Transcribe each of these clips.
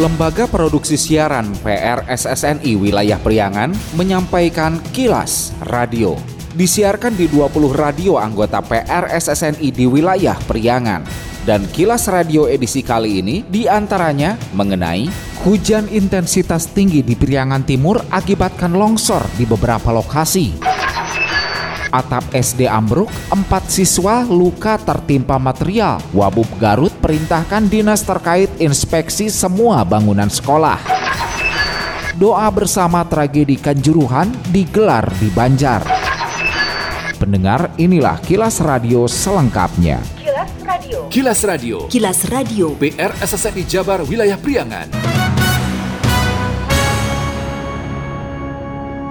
Lembaga Produksi Siaran PRSSNI Wilayah Priangan menyampaikan kilas radio. Disiarkan di 20 radio anggota PRSSNI di wilayah Priangan. Dan kilas radio edisi kali ini di antaranya mengenai hujan intensitas tinggi di Priangan Timur akibatkan longsor di beberapa lokasi. Atap SD ambruk, empat siswa luka tertimpa material. Wabub Garut perintahkan dinas terkait inspeksi semua bangunan sekolah. Doa bersama tragedi Kanjuruhan digelar di Banjar. Pendengar, inilah kilas radio selengkapnya. Kilas Radio. Kilas Radio. Kilas Radio. PR SSNI Jabar Wilayah Priangan.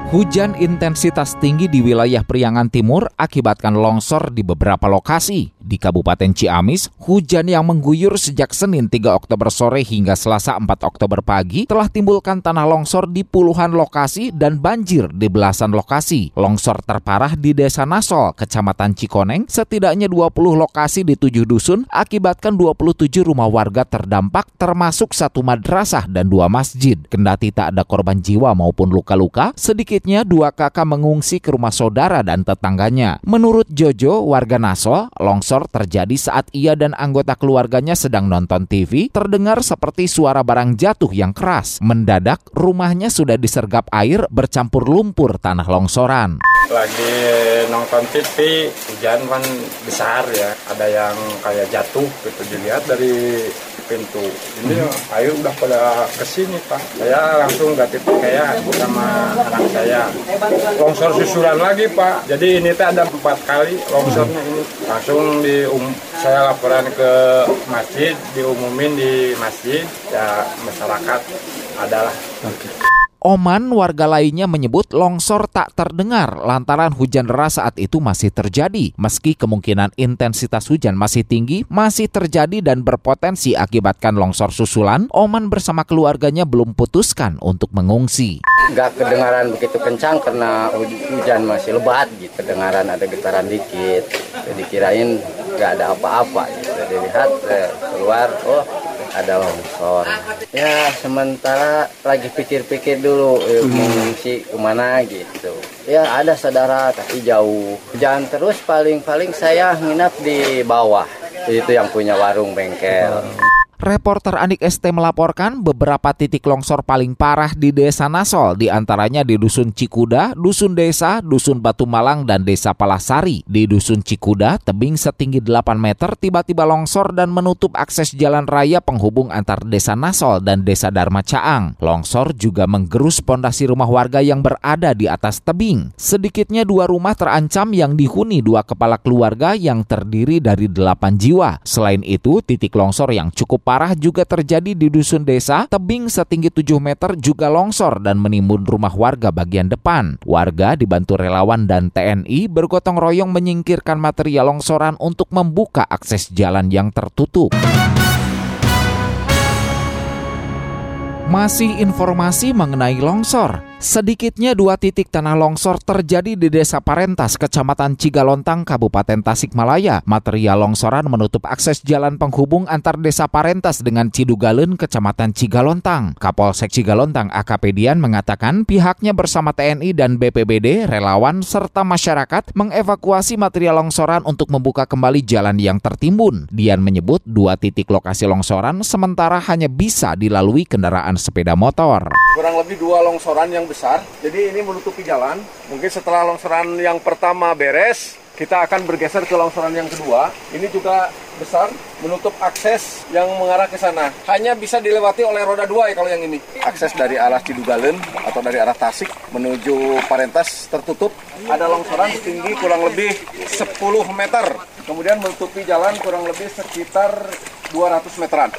Hujan intensitas tinggi di wilayah Priangan Timur akibatkan longsor di beberapa lokasi. Di Kabupaten Ciamis, hujan yang mengguyur sejak Senin 3 Oktober sore hingga Selasa 4 Oktober pagi telah timbulkan tanah longsor di puluhan lokasi dan banjir di belasan lokasi. Longsor terparah di Desa Nasol, Kecamatan Cikoneng, setidaknya 20 lokasi di tujuh dusun akibatkan 27 rumah warga terdampak termasuk satu madrasah dan dua masjid. Kendati tak ada korban jiwa maupun luka-luka, sedikitnya dua kakak mengungsi ke rumah saudara dan tetangganya. Menurut Jojo, warga Nasol, longsor terjadi saat ia dan anggota keluarganya sedang nonton TV, terdengar seperti suara barang jatuh yang keras. Mendadak, rumahnya sudah disergap air bercampur lumpur tanah longsoran. lagi nonton TV hujan kan besar ya ada yang kayak jatuh gitu dilihat dari pintu. Ini air udah pada ke sini pak. Saya langsung ganti pakaian sama anak saya. Longsor susulan lagi pak. Jadi ini teh ada empat kali longsornya ini. Langsung di um, saya laporan ke masjid diumumin di masjid. Ya masyarakat adalah Oman, warga lainnya menyebut longsor tak terdengar lantaran hujan deras saat itu masih terjadi. Meski kemungkinan intensitas hujan masih tinggi, masih terjadi dan berpotensi akibatkan longsor susulan, Oman bersama keluarganya belum putuskan untuk mengungsi. nggak kedengaran begitu kencang karena hu- hujan masih lebat gitu kedengaran ada getaran dikit jadi kirain nggak ada apa-apa gitu. dilihat eh, keluar oh ada longsor. Ya sementara lagi pikir-pikir dulu eh, mau ngungsi ke mana? Gitu. Ya ada saudara tapi jauh. Hujan terus paling-paling saya nginap di bawah. Itu yang punya warung bengkel Reporter Anik ST melaporkan beberapa titik longsor paling parah di Desa Nasol, di antaranya di Dusun Cikuda, Dusun Desa, Dusun Batu Malang, dan Desa Palasari. Di Dusun Cikuda, tebing setinggi 8 meter tiba-tiba longsor dan menutup akses jalan raya penghubung antar Desa Nasol dan Desa Dharma Caang. Longsor juga menggerus pondasi rumah warga yang berada di atas tebing. Sedikitnya dua rumah terancam yang dihuni dua kepala keluarga yang terdiri dari delapan jiwa. Selain itu, titik longsor yang cukup parah juga terjadi di dusun desa, tebing setinggi 7 meter juga longsor dan menimbun rumah warga bagian depan. Warga dibantu relawan dan TNI bergotong royong menyingkirkan material longsoran untuk membuka akses jalan yang tertutup. Masih informasi mengenai longsor. Sedikitnya dua titik tanah longsor terjadi di Desa Parentas, Kecamatan Cigalontang, Kabupaten Tasikmalaya. Material longsoran menutup akses jalan penghubung antar Desa Parentas dengan Cidugalen, Kecamatan Cigalontang. Kapolsek Cigalontang AKP Dian mengatakan pihaknya bersama TNI dan BPBD, relawan, serta masyarakat mengevakuasi material longsoran untuk membuka kembali jalan yang tertimbun. Dian menyebut dua titik lokasi longsoran sementara hanya bisa dilalui kendaraan sepeda motor. kurang lebih dua longsoran yang besar. Jadi ini menutupi jalan. Mungkin setelah longsoran yang pertama beres, kita akan bergeser ke longsoran yang kedua. Ini juga besar, menutup akses yang mengarah ke sana. Hanya bisa dilewati oleh roda dua ya kalau yang ini. Akses dari arah Cidugalen atau dari arah Tasik menuju Parentas tertutup. Ada longsoran setinggi kurang lebih 10 meter. Kemudian menutupi jalan kurang lebih sekitar 200 meteran.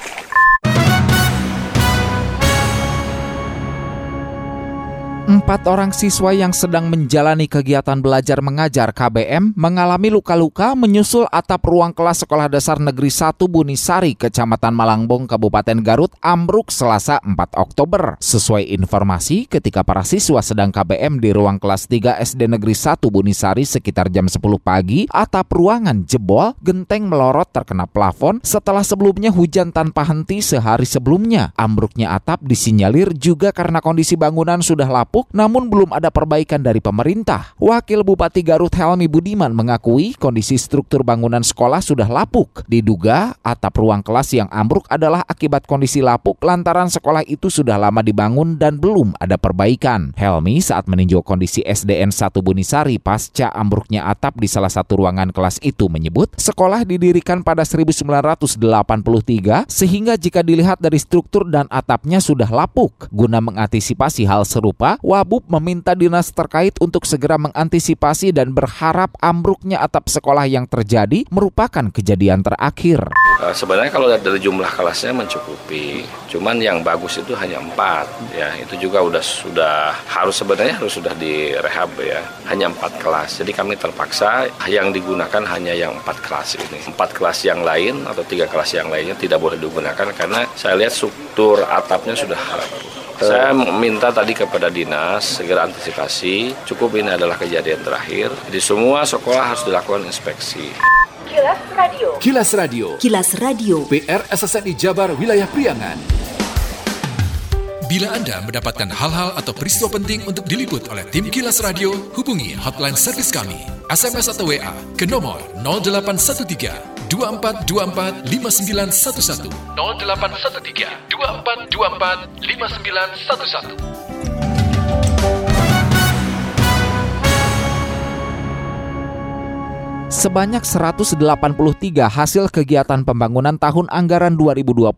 Empat orang siswa yang sedang menjalani kegiatan belajar mengajar KBM mengalami luka-luka menyusul atap ruang kelas Sekolah Dasar Negeri 1 Bunisari, Kecamatan Malangbong, Kabupaten Garut, ambruk Selasa 4 Oktober. Sesuai informasi, ketika para siswa sedang KBM di ruang kelas 3 SD Negeri 1 Bunisari sekitar jam 10 pagi, atap ruangan jebol, genteng melorot terkena plafon setelah sebelumnya hujan tanpa henti sehari sebelumnya. Ambruknya atap disinyalir juga karena kondisi bangunan sudah lapuk namun belum ada perbaikan dari pemerintah. Wakil Bupati Garut Helmi Budiman mengakui kondisi struktur bangunan sekolah sudah lapuk. Diduga atap ruang kelas yang ambruk adalah akibat kondisi lapuk lantaran sekolah itu sudah lama dibangun dan belum ada perbaikan. Helmi saat meninjau kondisi SDN 1 Bunisari pasca ambruknya atap di salah satu ruangan kelas itu menyebut sekolah didirikan pada 1983 sehingga jika dilihat dari struktur dan atapnya sudah lapuk. Guna mengantisipasi hal serupa, Wabub meminta dinas terkait untuk segera mengantisipasi dan berharap ambruknya atap sekolah yang terjadi merupakan kejadian terakhir. Uh, sebenarnya kalau dari jumlah kelasnya mencukupi, cuman yang bagus itu hanya empat, ya itu juga udah sudah harus sebenarnya harus sudah direhab ya, hanya empat kelas. Jadi kami terpaksa yang digunakan hanya yang empat kelas ini. Empat kelas yang lain atau tiga kelas yang lainnya tidak boleh digunakan karena saya lihat struktur atapnya sudah harap. Saya minta tadi kepada dinas segera antisipasi. Cukup ini adalah kejadian terakhir. Di semua sekolah harus dilakukan inspeksi. Kilas Radio. Kilas Radio. Kilas Radio. PR SSNI Jabar Wilayah Priangan. Bila Anda mendapatkan hal-hal atau peristiwa penting untuk diliput oleh tim Kilas Radio, hubungi hotline servis kami, SMS atau WA ke nomor 0813 2424 5911 0813 2424 5911 Sebanyak 183 hasil kegiatan pembangunan tahun anggaran 2021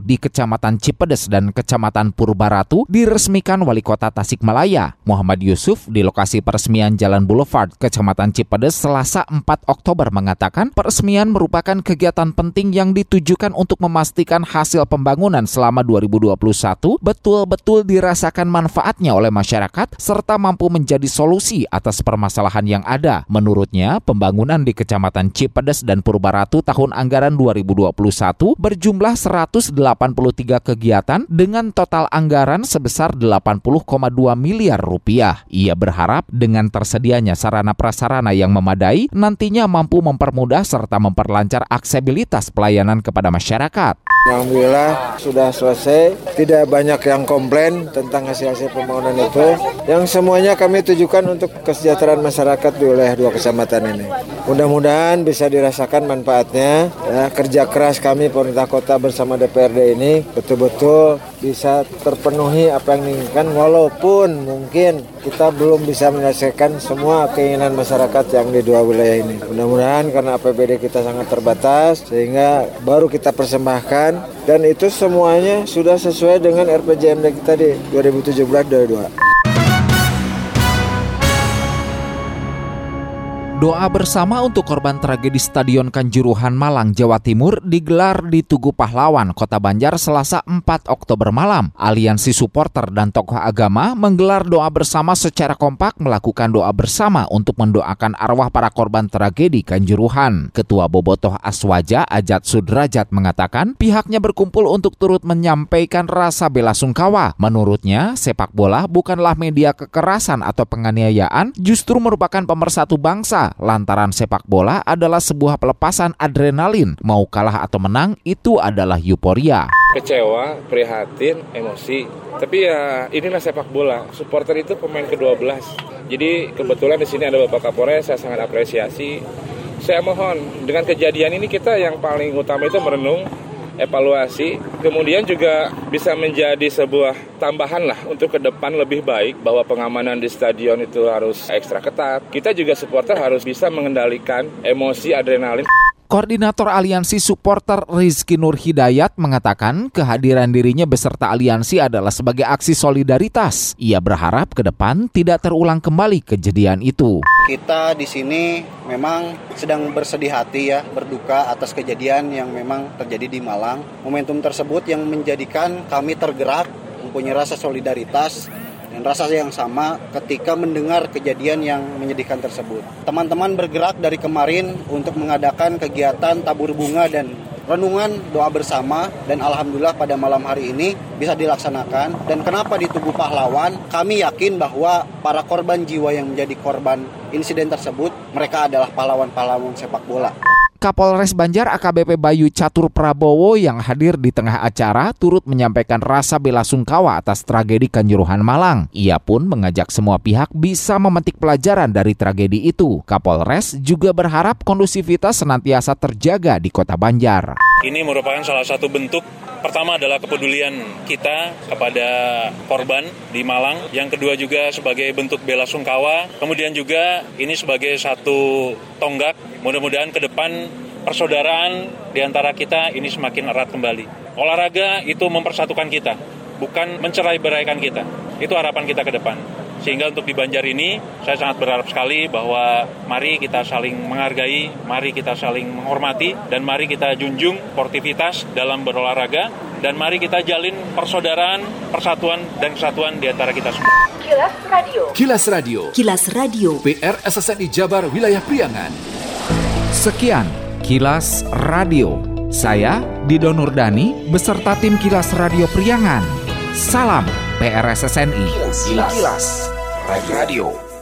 di Kecamatan Cipedes dan Kecamatan Purbaratu diresmikan Wali Kota Tasikmalaya. Muhammad Yusuf di lokasi peresmian Jalan Boulevard Kecamatan Cipedes Selasa 4 Oktober mengatakan peresmian merupakan kegiatan penting yang ditujukan untuk memastikan hasil pembangunan selama 2021 betul-betul dirasakan manfaatnya oleh masyarakat serta mampu menjadi solusi atas permasalahan yang ada. Menurutnya, pembangunan pembangunan di Kecamatan Cipedes dan Purbaratu tahun anggaran 2021 berjumlah 183 kegiatan dengan total anggaran sebesar 80,2 miliar rupiah. Ia berharap dengan tersedianya sarana prasarana yang memadai nantinya mampu mempermudah serta memperlancar aksesibilitas pelayanan kepada masyarakat. Alhamdulillah sudah selesai, tidak banyak yang komplain tentang hasil-hasil pembangunan itu. Yang semuanya kami tujukan untuk kesejahteraan masyarakat di wilayah dua kecamatan ini. Mudah-mudahan bisa dirasakan manfaatnya. Ya, kerja keras kami pemerintah kota bersama DPRD ini betul-betul bisa terpenuhi apa yang diinginkan walaupun mungkin kita belum bisa menyelesaikan semua keinginan masyarakat yang di dua wilayah ini. Mudah-mudahan karena APBD kita sangat terbatas sehingga baru kita persembahkan dan itu semuanya sudah sesuai dengan RPJMD kita di 2017-2022. Doa bersama untuk korban tragedi Stadion Kanjuruhan Malang, Jawa Timur digelar di Tugu Pahlawan, Kota Banjar Selasa 4 Oktober malam. Aliansi supporter dan tokoh agama menggelar doa bersama secara kompak melakukan doa bersama untuk mendoakan arwah para korban tragedi Kanjuruhan. Ketua Bobotoh Aswaja Ajat Sudrajat mengatakan pihaknya berkumpul untuk turut menyampaikan rasa bela sungkawa. Menurutnya, sepak bola bukanlah media kekerasan atau penganiayaan, justru merupakan pemersatu bangsa lantaran sepak bola adalah sebuah pelepasan adrenalin. Mau kalah atau menang itu adalah euforia. Kecewa, prihatin, emosi. Tapi ya inilah sepak bola. Supporter itu pemain ke-12. Jadi kebetulan di sini ada Bapak Kapolres, saya sangat apresiasi. Saya mohon dengan kejadian ini kita yang paling utama itu merenung evaluasi, kemudian juga bisa menjadi sebuah tambahan lah untuk ke depan lebih baik bahwa pengamanan di stadion itu harus ekstra ketat. Kita juga supporter harus bisa mengendalikan emosi adrenalin. Koordinator Aliansi Supporter Rizky Nur Hidayat mengatakan kehadiran dirinya beserta aliansi adalah sebagai aksi solidaritas. Ia berharap ke depan tidak terulang kembali kejadian itu. Kita di sini memang sedang bersedih hati ya, berduka atas kejadian yang memang terjadi di Malang. Momentum tersebut yang menjadikan kami tergerak, mempunyai rasa solidaritas dan rasa yang sama ketika mendengar kejadian yang menyedihkan tersebut. Teman-teman bergerak dari kemarin untuk mengadakan kegiatan tabur bunga dan renungan doa bersama dan alhamdulillah pada malam hari ini bisa dilaksanakan dan kenapa di tubuh pahlawan kami yakin bahwa para korban jiwa yang menjadi korban insiden tersebut mereka adalah pahlawan-pahlawan sepak bola. Kapolres Banjar AKBP Bayu Catur Prabowo yang hadir di tengah acara turut menyampaikan rasa bela sungkawa atas tragedi Kanjuruhan Malang. Ia pun mengajak semua pihak bisa memetik pelajaran dari tragedi itu. Kapolres juga berharap kondusivitas senantiasa terjaga di kota Banjar. Ini merupakan salah satu bentuk pertama adalah kepedulian kita kepada korban di Malang. Yang kedua juga sebagai bentuk bela sungkawa. Kemudian juga ini sebagai satu tonggak. Mudah-mudahan ke depan persaudaraan di antara kita ini semakin erat kembali. Olahraga itu mempersatukan kita, bukan mencerai-beraikan kita. Itu harapan kita ke depan. Sehingga untuk di Banjar ini saya sangat berharap sekali bahwa mari kita saling menghargai, mari kita saling menghormati, dan mari kita junjung sportivitas dalam berolahraga, dan mari kita jalin persaudaraan, persatuan, dan kesatuan di antara kita semua. Kilas Radio. Kilas Radio. Kilas Radio. PR SSNI Jabar Wilayah Priangan. Sekian Kilas Radio. Saya Dido Nurdani beserta tim Kilas Radio Priangan. Salam PRSSNI. Kilas. Kilas. Radio.